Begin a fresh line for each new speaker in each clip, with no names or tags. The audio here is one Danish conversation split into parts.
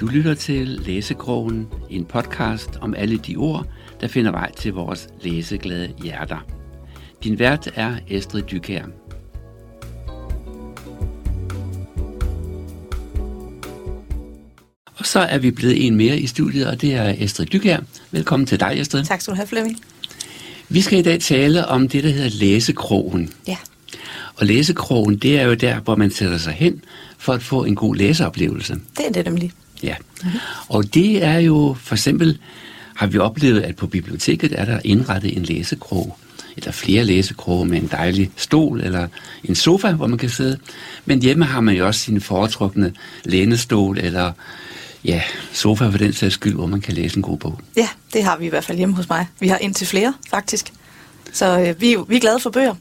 Du lytter til Læsekrogen, en podcast om alle de ord, der finder vej til vores læseglade hjerter. Din vært er Estrid Dykær. Og så er vi blevet en mere i studiet, og det er Estrid Dykær. Velkommen til dig, Estrid.
Tak skal du have, Flemming.
Vi skal i dag tale om det, der hedder læsekrogen.
Ja.
Og læsekrogen, det er jo der, hvor man sætter sig hen for at få en god læseoplevelse.
Det er det nemlig.
Ja. Og det er jo, for eksempel har vi oplevet, at på biblioteket er der indrettet en læsekrog, eller flere læsekroge med en dejlig stol eller en sofa, hvor man kan sidde. Men hjemme har man jo også sin foretrukne lænestol eller ja, sofa for den sags skyld, hvor man kan læse en god bog.
Ja, det har vi i hvert fald hjemme hos mig. Vi har indtil flere, faktisk. Så øh, vi, vi er glade for bøger.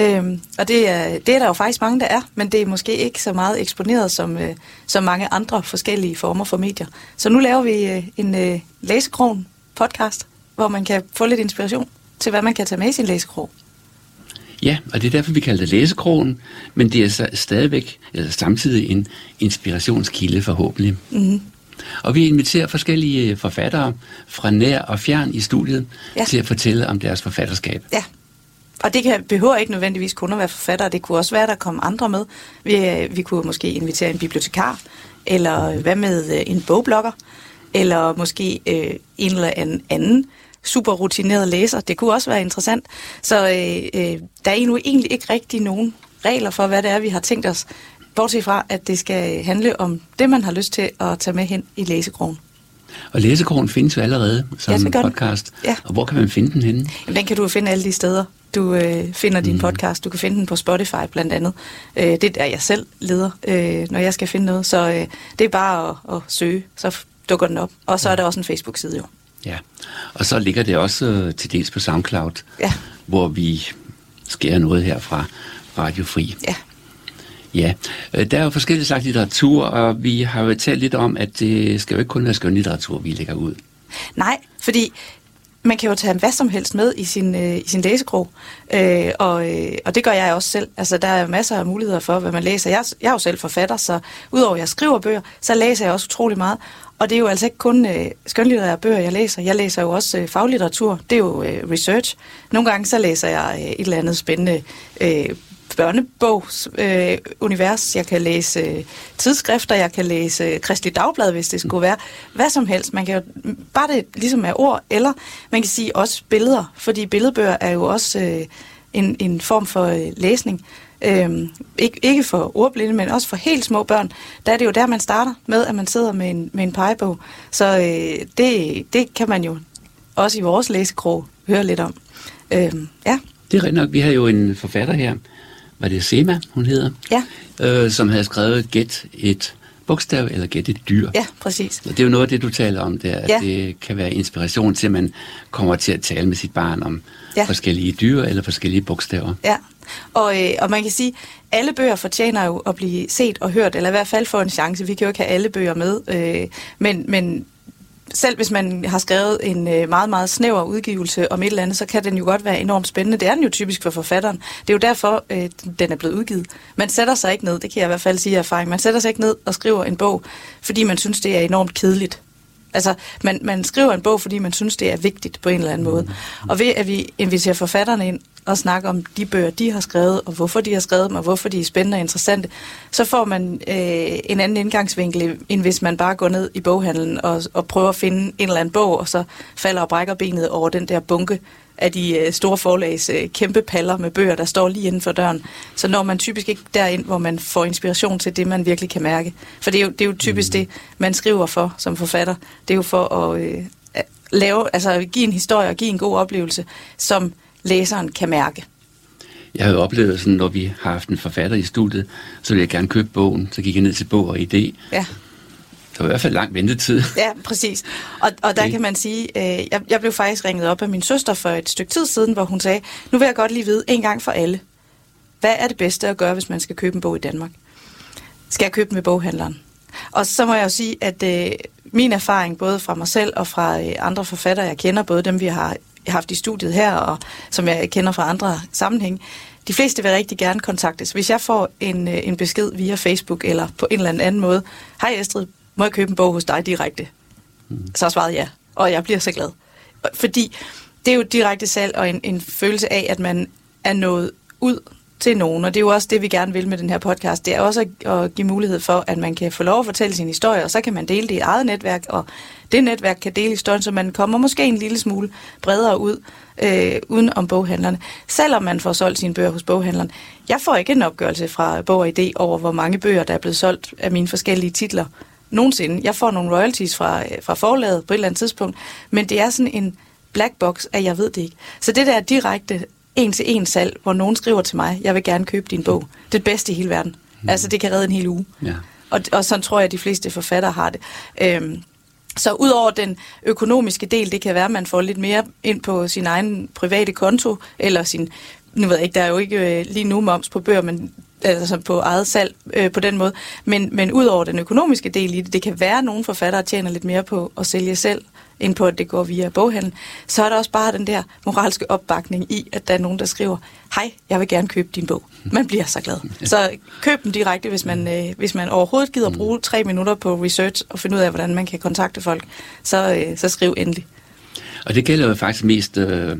Øhm, og det er, det er der jo faktisk mange, der er, men det er måske ikke så meget eksponeret som, øh, som mange andre forskellige former for medier. Så nu laver vi øh, en øh, læsekron podcast, hvor man kan få lidt inspiration til, hvad man kan tage med i sin læsekrog.
Ja, og det er derfor, vi kalder det læsekrogen, men det er så stadigvæk, eller samtidig en inspirationskilde forhåbentlig.
Mm-hmm.
Og vi inviterer forskellige forfattere fra nær og fjern i studiet
Ja.
til at fortælle om deres forfatterskab.
Ja, og det kan, behøver ikke nødvendigvis kun at være forfattere. Det kunne også være, at der kom andre med. Vi, øh, vi kunne måske invitere en bibliotekar, eller hvad med øh, en bogblogger, eller måske øh, en eller anden, anden super rutineret læser. Det kunne også være interessant. Så øh, øh, der er endnu egentlig ikke rigtig nogen regler for, hvad det er, vi har tænkt os. Bortset fra, at det skal handle om det, man har lyst til at tage med hen i læsekrogen.
Og læsekrogen findes jo allerede som
Ja,
podcast.
Ja.
Og hvor kan man finde den henne?
Jamen, den kan du finde alle de steder, du øh, finder din
Mhm.
podcast. Du kan finde den på Spotify blandt andet. Øh, det er der, jeg selv leder, øh, når jeg skal finde noget. Så øh, det er bare at, at søge, så dukker den op. Og så er der også en Facebook-side jo.
Ja. Og så ligger det også øh, til dels på SoundCloud,
Ja,
hvor vi skærer noget her fra Radio Fri.
ja.
Ja, øh, der er jo forskellige slags litteratur, og vi har jo talt lidt om, at det skal jo ikke kun være skønlitteratur, vi lægger ud.
Nej, fordi man kan jo tage hvad som helst med i sin, øh, i sin læsekrog, øh, og, øh, og det gør jeg også selv. Altså, der er masser af muligheder for, hvad man læser. Jeg, jeg er jo selv forfatter, så udover at jeg skriver bøger, så læser jeg også utrolig meget. Og det er jo altså ikke kun øh, skønlitterære bøger, jeg læser. Jeg læser jo også øh, faglitteratur. Det er jo øh, research. Nogle gange så læser jeg øh, et eller andet spændende øh, børnebogsunivers. øh, univers. Jeg kan læse øh, tidsskrifter, jeg kan læse Kristelig Dagblad, hvis det skulle være. Hvad som helst. Man kan jo, bare det ligesom er ord, eller man kan sige også billeder, fordi billedbøger er jo også øh, en, en form for øh, læsning. Øhm, ikke, ikke for ordblinde, men også for helt små børn. Der er det jo der, man starter med, at man sidder med en, med en pegebog. Så øh, det, det kan man jo også i vores læsekrog høre lidt om. Øhm, ja,
Det er rigtigt nok, vi har jo en forfatter her, var det Sema, hun hedder,
ja,
øh, som havde skrevet Gæt et bogstav eller Gæt et dyr.
ja, præcis.
Og det er jo noget af det, du taler om der, at
Ja.
det kan være inspiration til, at man kommer til at tale med sit barn om
Ja.
forskellige dyr eller forskellige bogstaver.
Ja, og, øh, og man kan sige, alle bøger fortjener jo at blive set og hørt, eller i hvert fald få en chance. Vi kan jo ikke have alle bøger med, øh, men, men selv hvis man har skrevet en øh, meget, meget snæver udgivelse om et eller andet, så kan den jo godt være enormt spændende. Det er den jo typisk for forfatteren. Det er jo derfor, øh, den er blevet udgivet. Man sætter sig ikke ned, det kan jeg i hvert fald sige af erfaring, man sætter sig ikke ned og skriver en bog, fordi man synes, det er enormt kedeligt. Altså, man, man skriver en bog, fordi man synes, det er vigtigt på en eller anden måde. Og ved at vi inviterer forfatterne ind og snakker om de bøger, de har skrevet, og hvorfor de har skrevet dem, og hvorfor de er spændende og interessante, så får man øh, en anden indgangsvinkel, end hvis man bare går ned i boghandlen og, og prøver at finde en eller anden bog, og så falder og brækker benet over den der bunke af de øh, store forlags øh, kæmpe paller med bøger, der står lige inden for døren. Så når man typisk ikke derind, hvor man får inspiration til det, man virkelig kan mærke. For det er jo, det er jo typisk mm. det, man skriver for som forfatter. Det er jo for at øh, at lave, altså give en historie og give en god oplevelse, som læseren kan mærke.
Jeg har jo oplevet sådan, når vi har haft en forfatter i studiet, så ville jeg gerne købe bogen. Så gik jeg ned til bog og idé.
Ja.
Der var i hvert fald lang ventetid.
Ja, præcis. Og, og der
Okay.
kan man sige, øh, jeg, jeg blev faktisk ringet op af min søster for et stykke tid siden, hvor hun sagde, nu vil jeg godt lige vide en gang for alle, hvad er det bedste at gøre, hvis man skal købe en bog i Danmark? Skal jeg købe den ved boghandleren? Og så må jeg jo sige, at øh, min erfaring, både fra mig selv og fra øh, andre forfattere, jeg kender, både dem, vi har haft i studiet her, og som jeg kender fra andre sammenhæng, de fleste vil rigtig gerne kontaktes. Hvis jeg får en, øh, en besked via Facebook eller på en eller anden måde, hej Estrid, må jeg købe en bog hos dig direkte? Mm. Så svarede ja, og jeg bliver så glad. Fordi det er jo direkte salg og en, en følelse af, at man er nået ud til nogen, og det er jo også det, vi gerne vil med den her podcast. Det er også at, give mulighed for, at man kan få lov at fortælle sin historie, og så kan man dele det i eget netværk, og det netværk kan dele historien, så man kommer måske en lille smule bredere ud øh, uden om boghandlerne. Selvom man får solgt sine bøger hos boghandleren. Jeg får ikke en opgørelse fra Bog og ID over, hvor mange bøger, der er blevet solgt af mine forskellige titler nogensinde. Jeg får nogle royalties fra, øh, fra forlaget på et eller andet tidspunkt, men det er sådan en black box, at jeg ved det ikke. Så det der direkte en til en salg, hvor nogen skriver til mig, jeg vil gerne købe din bog. Det er det bedste i hele verden. Mm. Altså, det kan redde en hel uge. Ja. Og, og sådan tror jeg, at de fleste forfattere har det. Øhm, så udover den økonomiske del, det kan være, at man får lidt mere ind på sin egen private konto, eller sin, nu ved jeg ikke, der er jo ikke øh, lige nu moms på bøger, men altså på eget salg øh, på den måde. Men, men udover den økonomiske del i det, det kan være, at nogle forfattere tjener lidt mere på at sælge selv, end på, at det går via boghandlen, så er der også bare den der moralske opbakning i, at der er nogen, der skriver, hej, jeg vil gerne købe din bog. Man bliver så glad. Så køb den direkte, hvis man, øh, hvis man overhovedet gider bruge tre minutter på research og finde ud af, hvordan man kan kontakte folk, så, øh, så skriv endelig.
Og det gælder jo faktisk mest øh,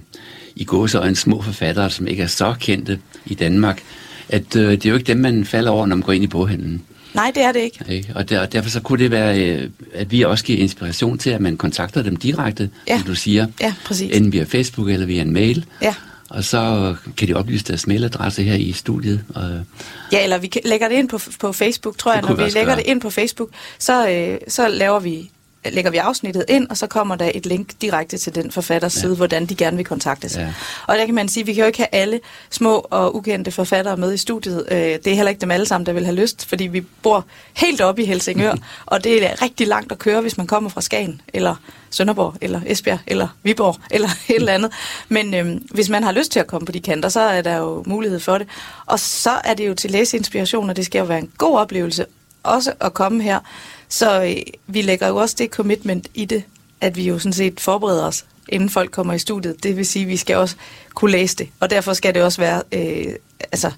i gåseøjne små forfattere, som ikke er så kendte i Danmark, at øh, det er jo ikke dem, man falder over, når man går ind i boghandlen.
Nej, det er det ikke.
ikke? Og, der, og derfor så kunne det være, øh, at vi også giver inspiration til, at man kontakter dem direkte, ja. som du siger.
Ja, præcis.
Enten via Facebook eller via en mail.
Ja.
Og så kan de oplyse deres mailadresse her i studiet. Og
ja, eller vi lægger det ind på, på Facebook, tror jeg. Når vi lægger gøre. det ind på Facebook, så, øh, så laver vi lægger vi afsnittet ind, og så kommer der et link direkte til den forfatters ja. side, hvordan de gerne vil kontaktes. Ja. Og der kan man sige, at vi kan jo ikke have alle små og ukendte forfattere med i studiet. Øh, det er heller ikke dem alle sammen, der vil have lyst, fordi vi bor helt oppe i Helsingør, og det er rigtig langt at køre, hvis man kommer fra Skagen, eller Sønderborg, eller Esbjerg, eller Viborg, eller et eller andet. Men øhm, hvis man har lyst til at komme på de kanter, så er der jo mulighed for det. Og så er det jo til læseinspiration, og det skal jo være en god oplevelse også at komme her. Så øh, vi lægger jo også det commitment i det, at vi jo sådan set forbereder os, inden folk kommer i studiet. Det vil sige, at vi skal også kunne læse det, og derfor skal det også være øh, altså,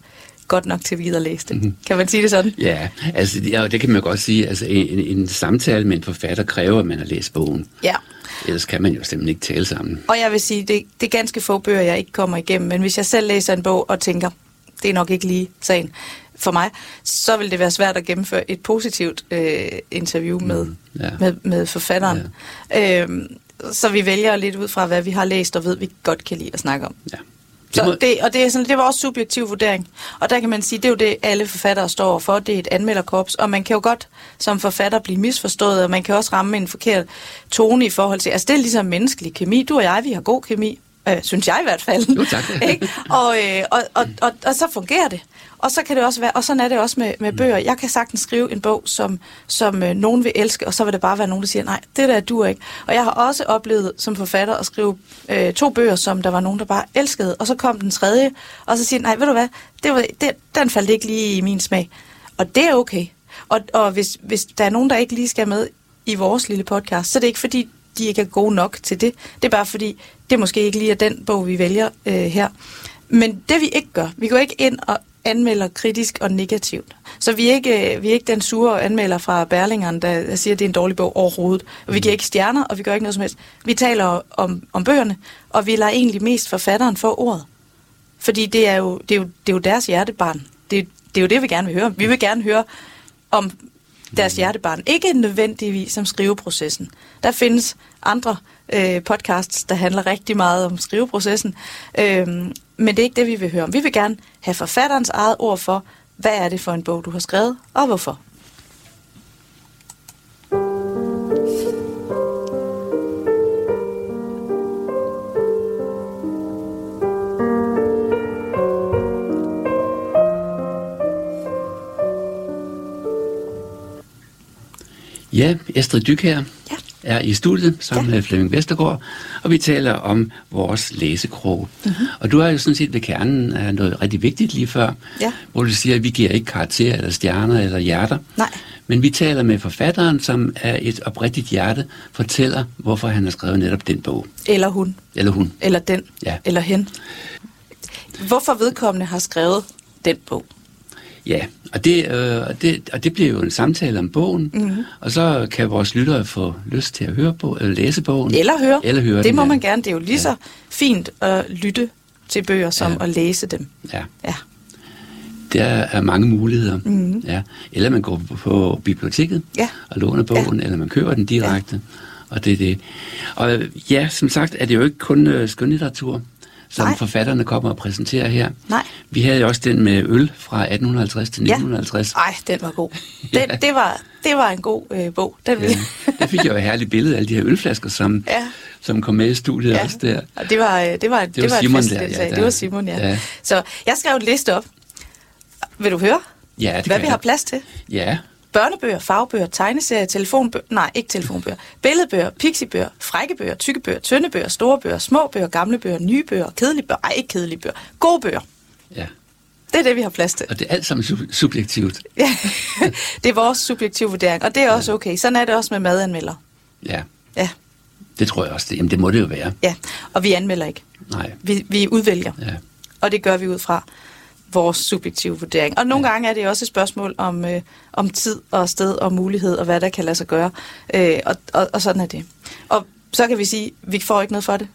godt nok til, at vi gider læse det. Mm-hmm. Kan man sige det sådan?
Ja, altså, ja, det kan man godt sige. Altså, en, en samtale med en forfatter kræver, at man har læst bogen.
Ja.
Ellers kan man jo simpelthen ikke tale sammen.
Og jeg vil sige, det, det er ganske få bøger, jeg ikke kommer igennem, men hvis jeg selv læser en bog og tænker, det er nok ikke lige sagen, for mig, så vil det være svært at gennemføre et positivt øh, interview med, mm, ja. med, med forfatteren. Ja. Øhm, så vi vælger lidt ud fra, hvad vi har læst og ved, vi godt kan lide at snakke om. Ja. Så det, og det er, sådan, det er vores subjektiv vurdering. Og der kan man sige, det er jo det, alle forfattere står for. Det er et anmelderkorps. Og man kan jo godt som forfatter blive misforstået, og man kan også ramme en forkert tone i forhold til... Altså, det er ligesom menneskelig kemi. Du og jeg, vi har god kemi. Øh, synes jeg i hvert fald.
Jo, tak.
ikke? Og, øh, og, og, og, og så fungerer det. Og så kan det også være, og sådan er det også med, med bøger. Jeg kan sagtens skrive en bog, som, som øh, nogen vil elske, og så vil det bare være nogen, der siger, nej, det der du ikke. Og jeg har også oplevet som forfatter at skrive øh, to bøger, som der var nogen, der bare elskede, og så kom den tredje, og så siger nej, ved du hvad, det var, det, den faldt ikke lige i min smag. Og det er okay. Og, og hvis, hvis der er nogen, der ikke lige skal med i vores lille podcast, så er det ikke fordi, de ikke er gode nok til det. Det er bare fordi, det måske ikke lige er den bog, vi vælger øh, her. Men det vi ikke gør, vi går ikke ind og anmelder kritisk og negativt. Så vi er ikke, vi er ikke den sure anmelder fra Berlingeren, der siger, at det er en dårlig bog overhovedet. Og vi giver ikke stjerner, og vi gør ikke noget som helst. Vi taler om, om bøgerne, og vi lader egentlig mest forfatteren få ordet. Fordi det er jo, det er jo, det er jo deres hjertebarn. Det, det er jo det, vi gerne vil høre. Vi vil gerne høre om deres hjertebarn. Ikke nødvendigvis som skriveprocessen. Der findes andre øh, podcasts, der handler rigtig meget om skriveprocessen. Øh, men det er ikke det, vi vil høre om. Vi vil gerne have forfatterens eget ord for, hvad er det for en bog, du har skrevet, og hvorfor.
Ja, Estrid Dyk her. Ja er i studiet sammen ja. med Flemming Vestergaard, og vi taler om vores læsekrog. Mm-hmm. Og du er jo sådan set ved kernen af noget rigtig vigtigt lige før, ja. hvor du siger, at vi giver ikke karakterer eller stjerner eller hjerter.
Nej.
Men vi taler med forfatteren, som er et oprigtigt hjerte, fortæller, hvorfor han har skrevet netop den bog.
Eller hun.
Eller hun.
Eller den. Ja. Eller hen. Hvorfor vedkommende har skrevet den bog?
Ja, og det, øh, og det, og det bliver jo en samtale om bogen, mm-hmm. og så kan vores lyttere få lyst til at høre på, eller læse bogen.
Eller høre.
Eller høre
det
den,
må
ja.
man gerne. Det er jo lige
Ja.
så fint at lytte til bøger, som
Ja.
at læse dem.
Ja,
Ja.
der er mange muligheder. Mm-hmm. Ja. Eller man går på- biblioteket
Ja.
og låner bogen, ja. eller man køber den direkte. Og det er det. Og ja, som sagt er det jo ikke kun øh, skønlitteratur, som
Nej.
forfatterne kommer og præsenterer her.
Nej.
Vi havde jo også den med øl fra 1850 til
Ja.
1950.
Ej, den var god. Den,
Ja.
det, var, det var en god øh, bog. Den.
Ja, der fik jeg jo et herligt billede af alle de her ølflasker, som,
Ja.
som kom med i studiet
Ja.
også der.
Og det var, øh, det var, det
var
var
Simon der, ja, der-
Det var Simon, ja.
ja.
Så jeg skrev en liste op. Vil du høre,
Ja, det
hvad vi har
jeg.
plads til?
Ja,
Børnebøger, fagbøger, tegneserier, telefonbøger, nej, ikke telefonbøger, billedbøger, pixiebøger, frække bøger, tykke bøger, tynde bøger, store bøger, små bøger, gamle bøger, nye bøger, kedelige bøger, ej, ikke kedelige bøger, gode bøger.
ja.
Det er det, vi har plads til.
Og det er alt sammen sub- subjektivt.
Ja. det er vores subjektive vurdering, og det er også okay. Sådan er det også med madanmelder.
Ja,
Ja,
det tror jeg også. Det, jamen, det må det jo være.
ja. Og vi anmelder ikke.
Nej,
Vi, vi udvælger,
ja.
og det gør vi ud fra vores subjektive vurdering. Og nogle ja. gange er det også et spørgsmål om, øh, om tid og sted og mulighed og hvad der kan lade sig gøre. Øh, og, og, og sådan er det. Og så kan vi sige, at vi får ikke noget for det.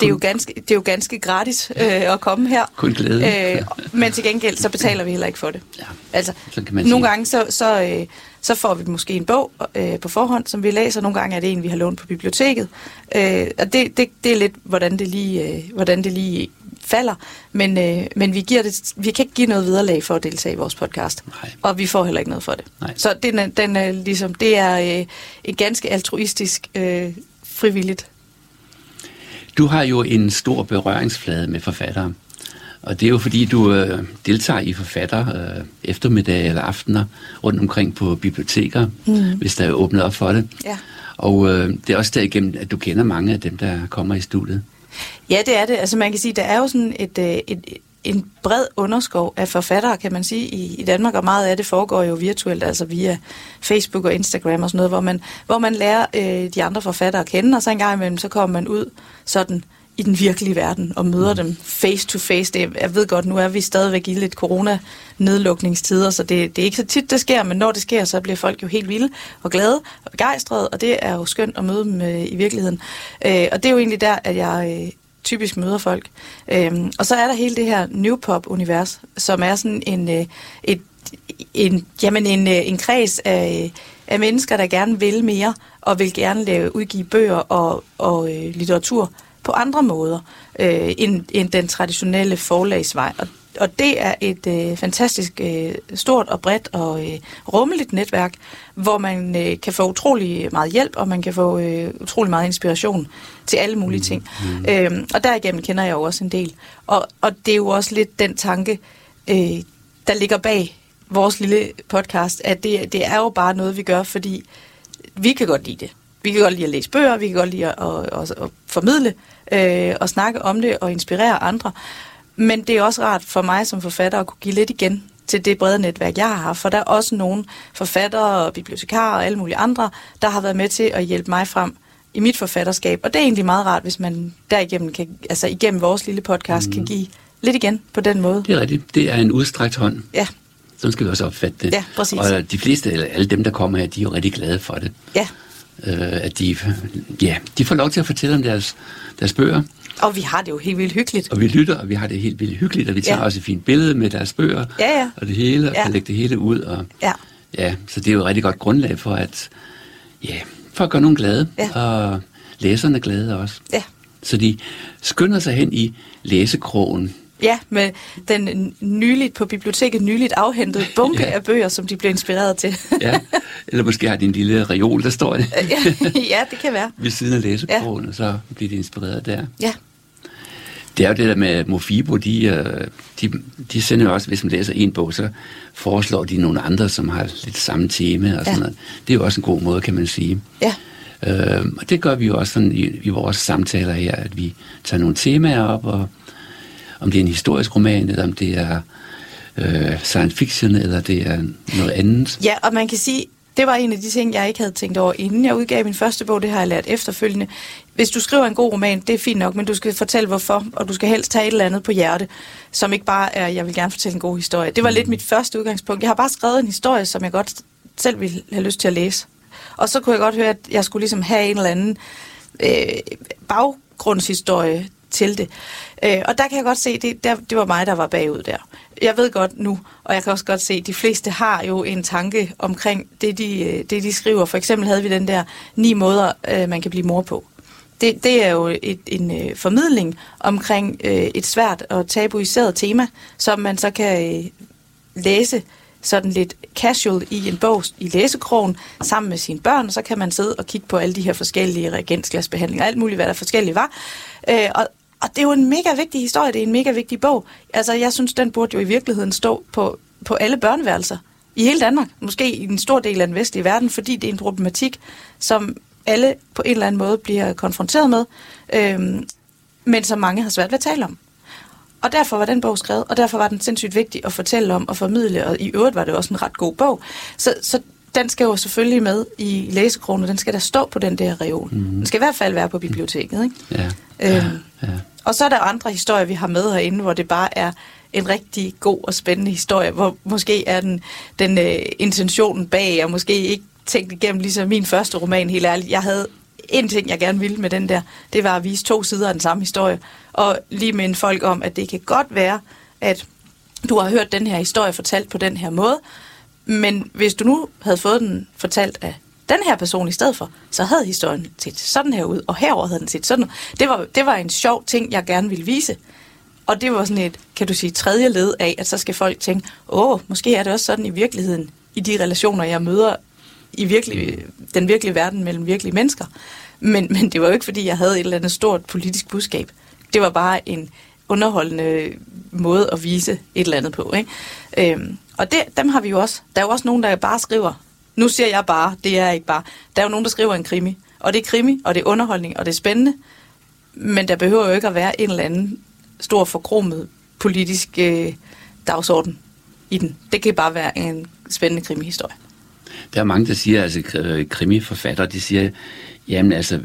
Det er jo ganske, det er jo ganske gratis øh, at komme her.
Kun glæde.
Øh, men til gengæld, så betaler vi heller ikke for det.
Ja,
Altså,
så kan man
nogle
sige.
gange så, så, øh, så får vi måske en bog øh, på forhånd, som vi læser. Nogle gange er det en, vi har lånt på biblioteket. Øh, og det, det, det er lidt, hvordan det lige, øh, hvordan det lige falder. Men, øh, men vi, giver det, vi kan ikke give noget vederlag for at deltage i vores podcast.
Nej.
Og vi får heller ikke noget for det.
Nej.
Så den den er ligesom, det er øh, et ganske altruistisk øh, frivilligt.
Du har jo en stor berøringsflade med forfattere. Og det er jo fordi, du øh, deltager i forfatter øh, eftermiddag eller aftener rundt omkring på biblioteker, mm. hvis der er åbnet op for det.
Ja.
Og øh, det er også derigennem, at du kender mange af dem, der kommer i studiet.
Ja, det er det. Altså man kan sige, der er jo sådan et, øh, et, en bred underskov af forfattere, kan man sige, i, i Danmark, og meget af det foregår jo virtuelt, altså via Facebook og Instagram og sådan noget, hvor man, hvor man lærer øh, de andre forfattere at kende, og så en gang imellem, så kommer man ud sådan i den virkelige verden og møder dem face to face. Det, jeg ved godt, nu er vi stadigvæk i lidt corona-nedlukningstider, så det, det er ikke så tit, det sker, men når det sker, så bliver folk jo helt vilde og glade og begejstrede, og det er jo skønt at møde dem øh, i virkeligheden. Øh, og det er jo egentlig der, at jeg øh, typisk møder folk. Øhm, og så er der hele det her new pop-univers, som er sådan en, øh, et, en, jamen en, øh, en kreds af, af mennesker, der gerne vil mere, og vil gerne lave, udgive bøger og, og øh, litteratur på andre måder, øh, end, end den traditionelle forlagsvej. Og, og det er et øh, fantastisk øh, stort og bredt og øh, rummeligt netværk, hvor man øh, kan få utrolig meget hjælp, og man kan få øh, utrolig meget inspiration til alle mulige ting. Mm. Øhm, og derigennem kender jeg jo også en del. Og, og det er jo også lidt den tanke, øh, der ligger bag vores lille podcast, at det, det er jo bare noget, vi gør, fordi vi kan godt lide det. Vi kan godt lide at læse bøger, vi kan godt lide at, at, at, at formidle øh, og snakke om det og inspirere andre. Men det er også rart for mig som forfatter at kunne give lidt igen til det brede netværk, jeg har haft. For der er også nogle forfattere bibliotekarer og alle mulige andre, der har været med til at hjælpe mig frem i mit forfatterskab. Og det er egentlig meget rart, hvis man derigennem kan, altså igennem vores lille podcast, mm. kan give lidt igen på den måde.
Det er rigtigt. Det er en udstrakt hånd.
Ja,
Sådan skal vi også opfatte det.
Ja, præcis.
Og de fleste, eller alle dem, der kommer her, de er jo rigtig glade for det.
ja.
Øh, at de, ja, de får lov til at fortælle om deres, deres bøger.
Og vi har det jo helt vildt hyggeligt.
Og vi lytter, og vi har det helt vildt hyggeligt, og vi tager
Ja.
også et fint billede med deres bøger,
Ja, ja.
og det hele, og
Ja.
kan lægge det hele ud. Og,
Ja.
ja, så det er jo et rigtig godt grundlag for at, ja, for at gøre nogen glade,
Ja.
og læserne glade også.
Ja.
Så de skynder sig hen i læsekrogen.
Ja, med den nyligt på biblioteket nyligt afhentede bunke
Ja.
af bøger, som de blev inspireret til.
Ja, eller måske har de en lille reol, der står det
ja, ja, det kan være.
ved siden af læsekrogen, ja. så bliver de inspireret der.
Ja,
Det er jo det der med Mofibo, de, øh, de, de sender jo også, hvis man læser en bog, så foreslår de nogle andre, som har lidt samme tema og sådan
Ja.
noget. Det er jo også en god måde, kan man sige.
ja,
Øh, og det gør vi jo også sådan i, i vores samtaler her, at vi tager nogle temaer op, og om det er en historisk roman, eller om det er øh, science fiction, eller det er noget andet.
ja, og man kan sige, det var en af de ting, jeg ikke havde tænkt over, inden jeg udgav min første bog. Det har jeg lært efterfølgende. Hvis du skriver en god roman, det er fint nok, men du skal fortælle hvorfor, og du skal helst tage et eller andet på hjerte, som ikke bare er, jeg vil gerne fortælle en god historie. Det var lidt mit første udgangspunkt. Jeg har bare skrevet en historie, som jeg godt selv ville have lyst til at læse. Og så kunne jeg godt høre, at jeg skulle ligesom have en eller anden øh, baggrundshistorie til det. Øh, og der kan jeg godt se, det, der, det var mig, der var bagud der. Jeg ved godt nu, og jeg kan også godt se, at de fleste har jo en tanke omkring det, de, øh, det, de skriver. For eksempel havde vi den der ni måder, øh, man kan blive mor på. Det, det er jo et, en øh, formidling omkring øh, et svært og tabuiseret tema, som man så kan øh, læse sådan lidt casual i en bog i læsekrogen sammen med sine børn, og så kan man sidde og kigge på alle de her forskellige reagensglasbehandlinger, alt muligt, hvad der forskellige var. Øh, og, og det er jo en mega vigtig historie, det er en mega vigtig bog. Altså, jeg synes, den burde jo i virkeligheden stå på, på alle børneværelser i hele Danmark, måske i en stor del af den vestlige verden, fordi det er en problematik, som alle på en eller anden måde bliver konfronteret med, øhm, men som mange har svært ved at tale om. Og derfor var den bog skrevet, og derfor var den sindssygt vigtig at fortælle om og formidle, og i øvrigt var det også en ret god bog. Så, så den skal jo selvfølgelig med i læsekronen, den skal der stå på den der reol. Mm. Den skal i hvert fald være på biblioteket. Ikke?
Ja.
Øhm, ja. Og så er der andre historier, vi har med herinde, hvor det bare er en rigtig god og spændende historie, hvor måske er den, den øh, intentionen bag, og måske ikke tænkt igennem, ligesom min første roman, helt ærligt. Jeg havde en ting, jeg gerne ville med den der, det var at vise to sider af den samme historie, og lige minde folk om, at det kan godt være, at du har hørt den her historie fortalt på den her måde, men hvis du nu havde fået den fortalt af den her person i stedet for, så havde historien set sådan her ud, og herover havde den set sådan det var, det var en sjov ting, jeg gerne ville vise. Og det var sådan et, kan du sige, tredje led af, at så skal folk tænke, åh, måske er det også sådan i virkeligheden, i de relationer, jeg møder i virkelig, den virkelige verden mellem virkelige mennesker. Men, men det var jo ikke, fordi jeg havde et eller andet stort politisk budskab. Det var bare en underholdende måde at vise et eller andet på. Ikke? Øhm, og det, dem har vi jo også. Der er jo også nogen, der bare skriver, nu siger jeg bare, det er ikke bare. Der er jo nogen, der skriver en krimi. Og det er krimi, og det er underholdning, og det er spændende. Men der behøver jo ikke at være en eller anden stor forkromet politisk øh, dagsorden i den. Det kan bare være en spændende krimihistorie.
Der er mange, der siger, altså krimiforfattere, de siger, jamen altså,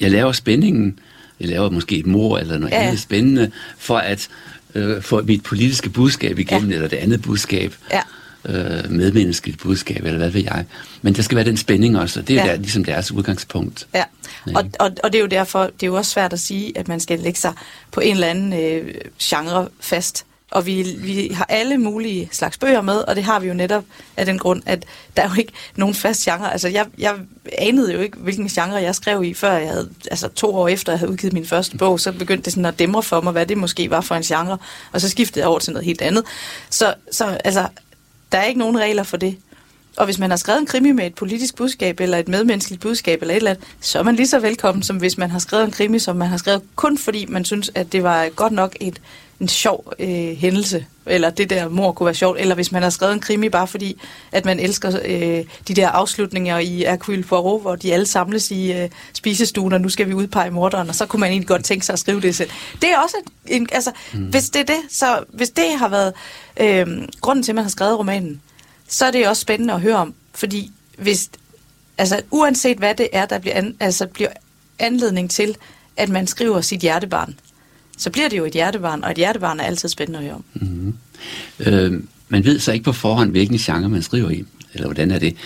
jeg laver spændingen, jeg laver måske et mor eller noget ja. andet spændende, for at øh, få mit politiske budskab igennem, ja. eller det andet budskab.
Ja
øh, medmenneskeligt budskab, eller hvad ved jeg. Men der skal være den spænding også, og det er ja. der, ligesom deres udgangspunkt.
Ja, og, og, og det er jo derfor, det er jo også svært at sige, at man skal lægge sig på en eller anden øh, genre fast. Og vi, vi har alle mulige slags bøger med, og det har vi jo netop af den grund, at der er jo ikke nogen fast genre. Altså, jeg, jeg anede jo ikke, hvilken genre jeg skrev i, før jeg havde, altså to år efter jeg havde udgivet min første bog, så begyndte det sådan at dæmre for mig, hvad det måske var for en genre, og så skiftede jeg over til noget helt andet. Så, så altså, der er ikke nogen regler for det. Og hvis man har skrevet en krimi med et politisk budskab, eller et medmenneskeligt budskab, eller et eller andet, så er man lige så velkommen, som hvis man har skrevet en krimi, som man har skrevet kun fordi man synes, at det var godt nok et, en sjov øh, hændelse, eller det der mor kunne være sjovt, eller hvis man har skrevet en krimi bare fordi, at man elsker øh, de der afslutninger i Hercule Poirot, hvor de alle samles i øh, spisestuen, og nu skal vi udpege morderen, og så kunne man egentlig godt tænke sig at skrive det selv. Det er også en, altså, mm. hvis det er det, så hvis det har været øh, grunden til, at man har skrevet romanen, så er det også spændende at høre om, fordi hvis, altså uanset hvad det er, der bliver, an, altså, bliver anledning til, at man skriver sit hjertebarn, så bliver det jo et hjertebarn, og et hjertebarn er altid spændende at høre om.
Mm-hmm. Øh, man ved så ikke på forhånd, hvilken genre man skriver i, eller hvordan er det?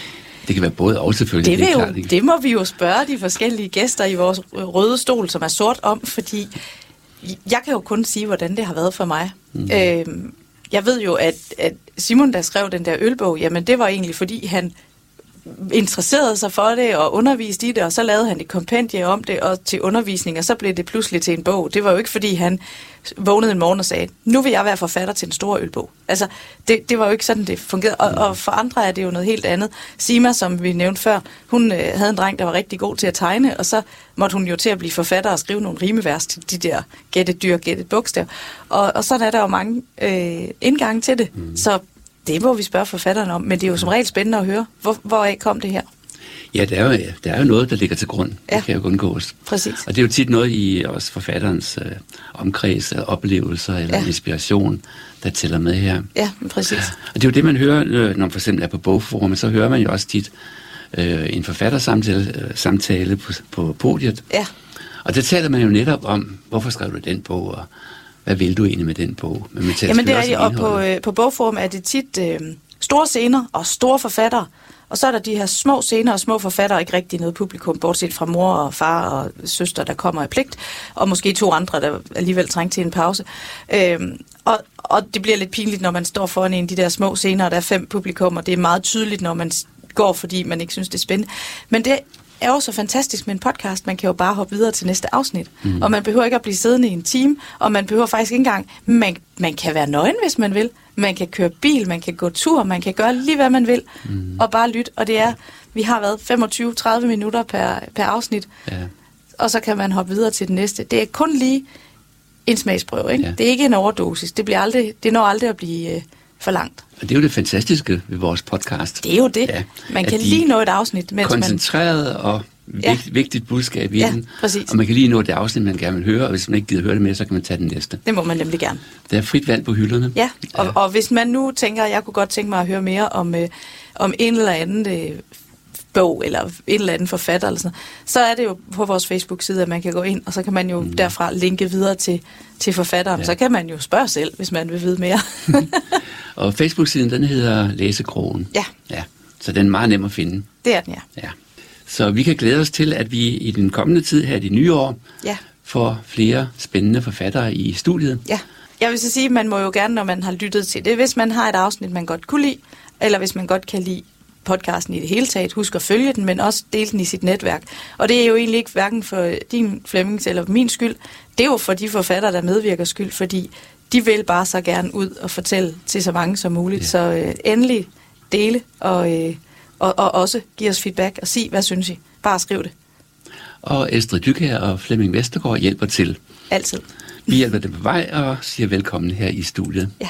Det kan være både og selvfølgelig.
Det, det, jo, klart, det må vi jo spørge de forskellige gæster i vores røde stol, som er sort om, fordi jeg kan jo kun sige, hvordan det har været for mig. Mm. Øh, jeg ved jo, at, at Simon, der skrev den der ølbog, jamen det var egentlig, fordi han interesserede sig for det og underviste i det, og så lavede han et kompendie om det og til undervisning, og så blev det pludselig til en bog. Det var jo ikke, fordi han vågnede en morgen og sagde, nu vil jeg være forfatter til en stor ølbog. Altså, det, det var jo ikke sådan, det fungerede. Og, og for andre er det jo noget helt andet. Sima, som vi nævnte før, hun øh, havde en dreng, der var rigtig god til at tegne, og så måtte hun jo til at blive forfatter og skrive nogle rimevers til de der gætte dyr, gætte bogstav. Og, og sådan er der jo mange øh, indgange til det. Mm. Så det må vi spørge forfatteren om, men det er jo som regel spændende at høre. Hvor, hvor kom det her?
Ja, der er, jo, der er jo noget, der ligger til grund. Ja. Det kan jo undgås.
Præcis.
Og det er jo tit noget i også forfatterens øh, omkreds af oplevelser eller ja. inspiration, der tæller med her.
Ja, præcis.
Og det er jo det, man hører, øh, når man for eksempel er på bogforum, så hører man jo også tit øh, en forfattersamtale øh, samtale på, på podiet.
Ja.
Og der taler man jo netop om, hvorfor skrev du den bog, og hvad vil du egentlig med den bog?
Men man Jamen det er jo, og på, øh, på bogforum er det tit øh, store scener og store forfattere, og så er der de her små scener og små forfattere, ikke rigtig noget publikum, bortset fra mor og far og søster, der kommer i pligt, og måske to andre, der alligevel trænger til en pause. Øhm, og, og det bliver lidt pinligt, når man står foran en af de der små scener, og der er fem publikum, og det er meget tydeligt, når man går, fordi man ikke synes, det er spændende. Men det er jo så fantastisk med en podcast. Man kan jo bare hoppe videre til næste afsnit. Mm. Og man behøver ikke at blive siddende i en time, og man behøver faktisk ikke engang... Man, man kan være nøgen, hvis man vil. Man kan køre bil, man kan gå tur, man kan gøre lige, hvad man vil, mm. og bare lytte. Og det er, vi har været 25-30 minutter per, per afsnit, ja. og så kan man hoppe videre til det næste. Det er kun lige en smagsprøve, ikke? Ja. Det er ikke en overdosis. Det, bliver aldrig, det når aldrig at blive... Øh, for langt.
Og det er jo det fantastiske ved vores podcast.
Det er jo det. Ja, man kan lige nå et afsnit.
Mens koncentreret man... og vigt, ja. vigtigt budskab i
ja,
den.
Præcis.
Og man kan lige nå det afsnit, man gerne vil høre, og hvis man ikke gider høre det mere, så kan man tage den næste.
Det må man nemlig gerne.
Det er frit valg på hylderne.
Ja, og, ja. og hvis man nu tænker, at jeg kunne godt tænke mig at høre mere om, øh, om en eller anden øh, bog, eller en eller anden forfatter, eller sådan så er det jo på vores Facebook-side, at man kan gå ind, og så kan man jo mm. derfra linke videre til, til forfatteren. Ja. Så kan man jo spørge selv, hvis man vil vide mere.
og Facebook-siden, den hedder Læsekrogen.
Ja.
ja. Så den er meget nem at finde.
Det er den, ja.
ja. Så vi kan glæde os til, at vi i den kommende tid her i det nye år
ja.
får flere spændende forfattere i studiet.
Ja. Jeg vil så sige, at man må jo gerne, når man har lyttet til det, hvis man har et afsnit, man godt kunne lide, eller hvis man godt kan lide podcasten i det hele taget. Husk at følge den, men også dele den i sit netværk. Og det er jo egentlig ikke hverken for din Flemmings eller min skyld. Det er jo for de forfattere, der medvirker skyld, fordi de vil bare så gerne ud og fortælle til så mange som muligt. Ja. Så øh, endelig dele og, øh, og, og også give os feedback og sig, hvad synes I? Bare skriv det.
Og Estrid Dykær og Flemming Vestergaard hjælper til.
Altid.
Vi hjælper dem på vej og siger velkommen her i studiet.
Ja.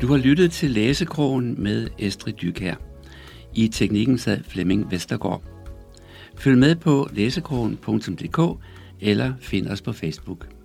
Du har lyttet til Læsekrogen med Estrid Dykær. I teknikken sad Flemming Vestergaard. Følg med på læsekrogen.dk eller find os på Facebook.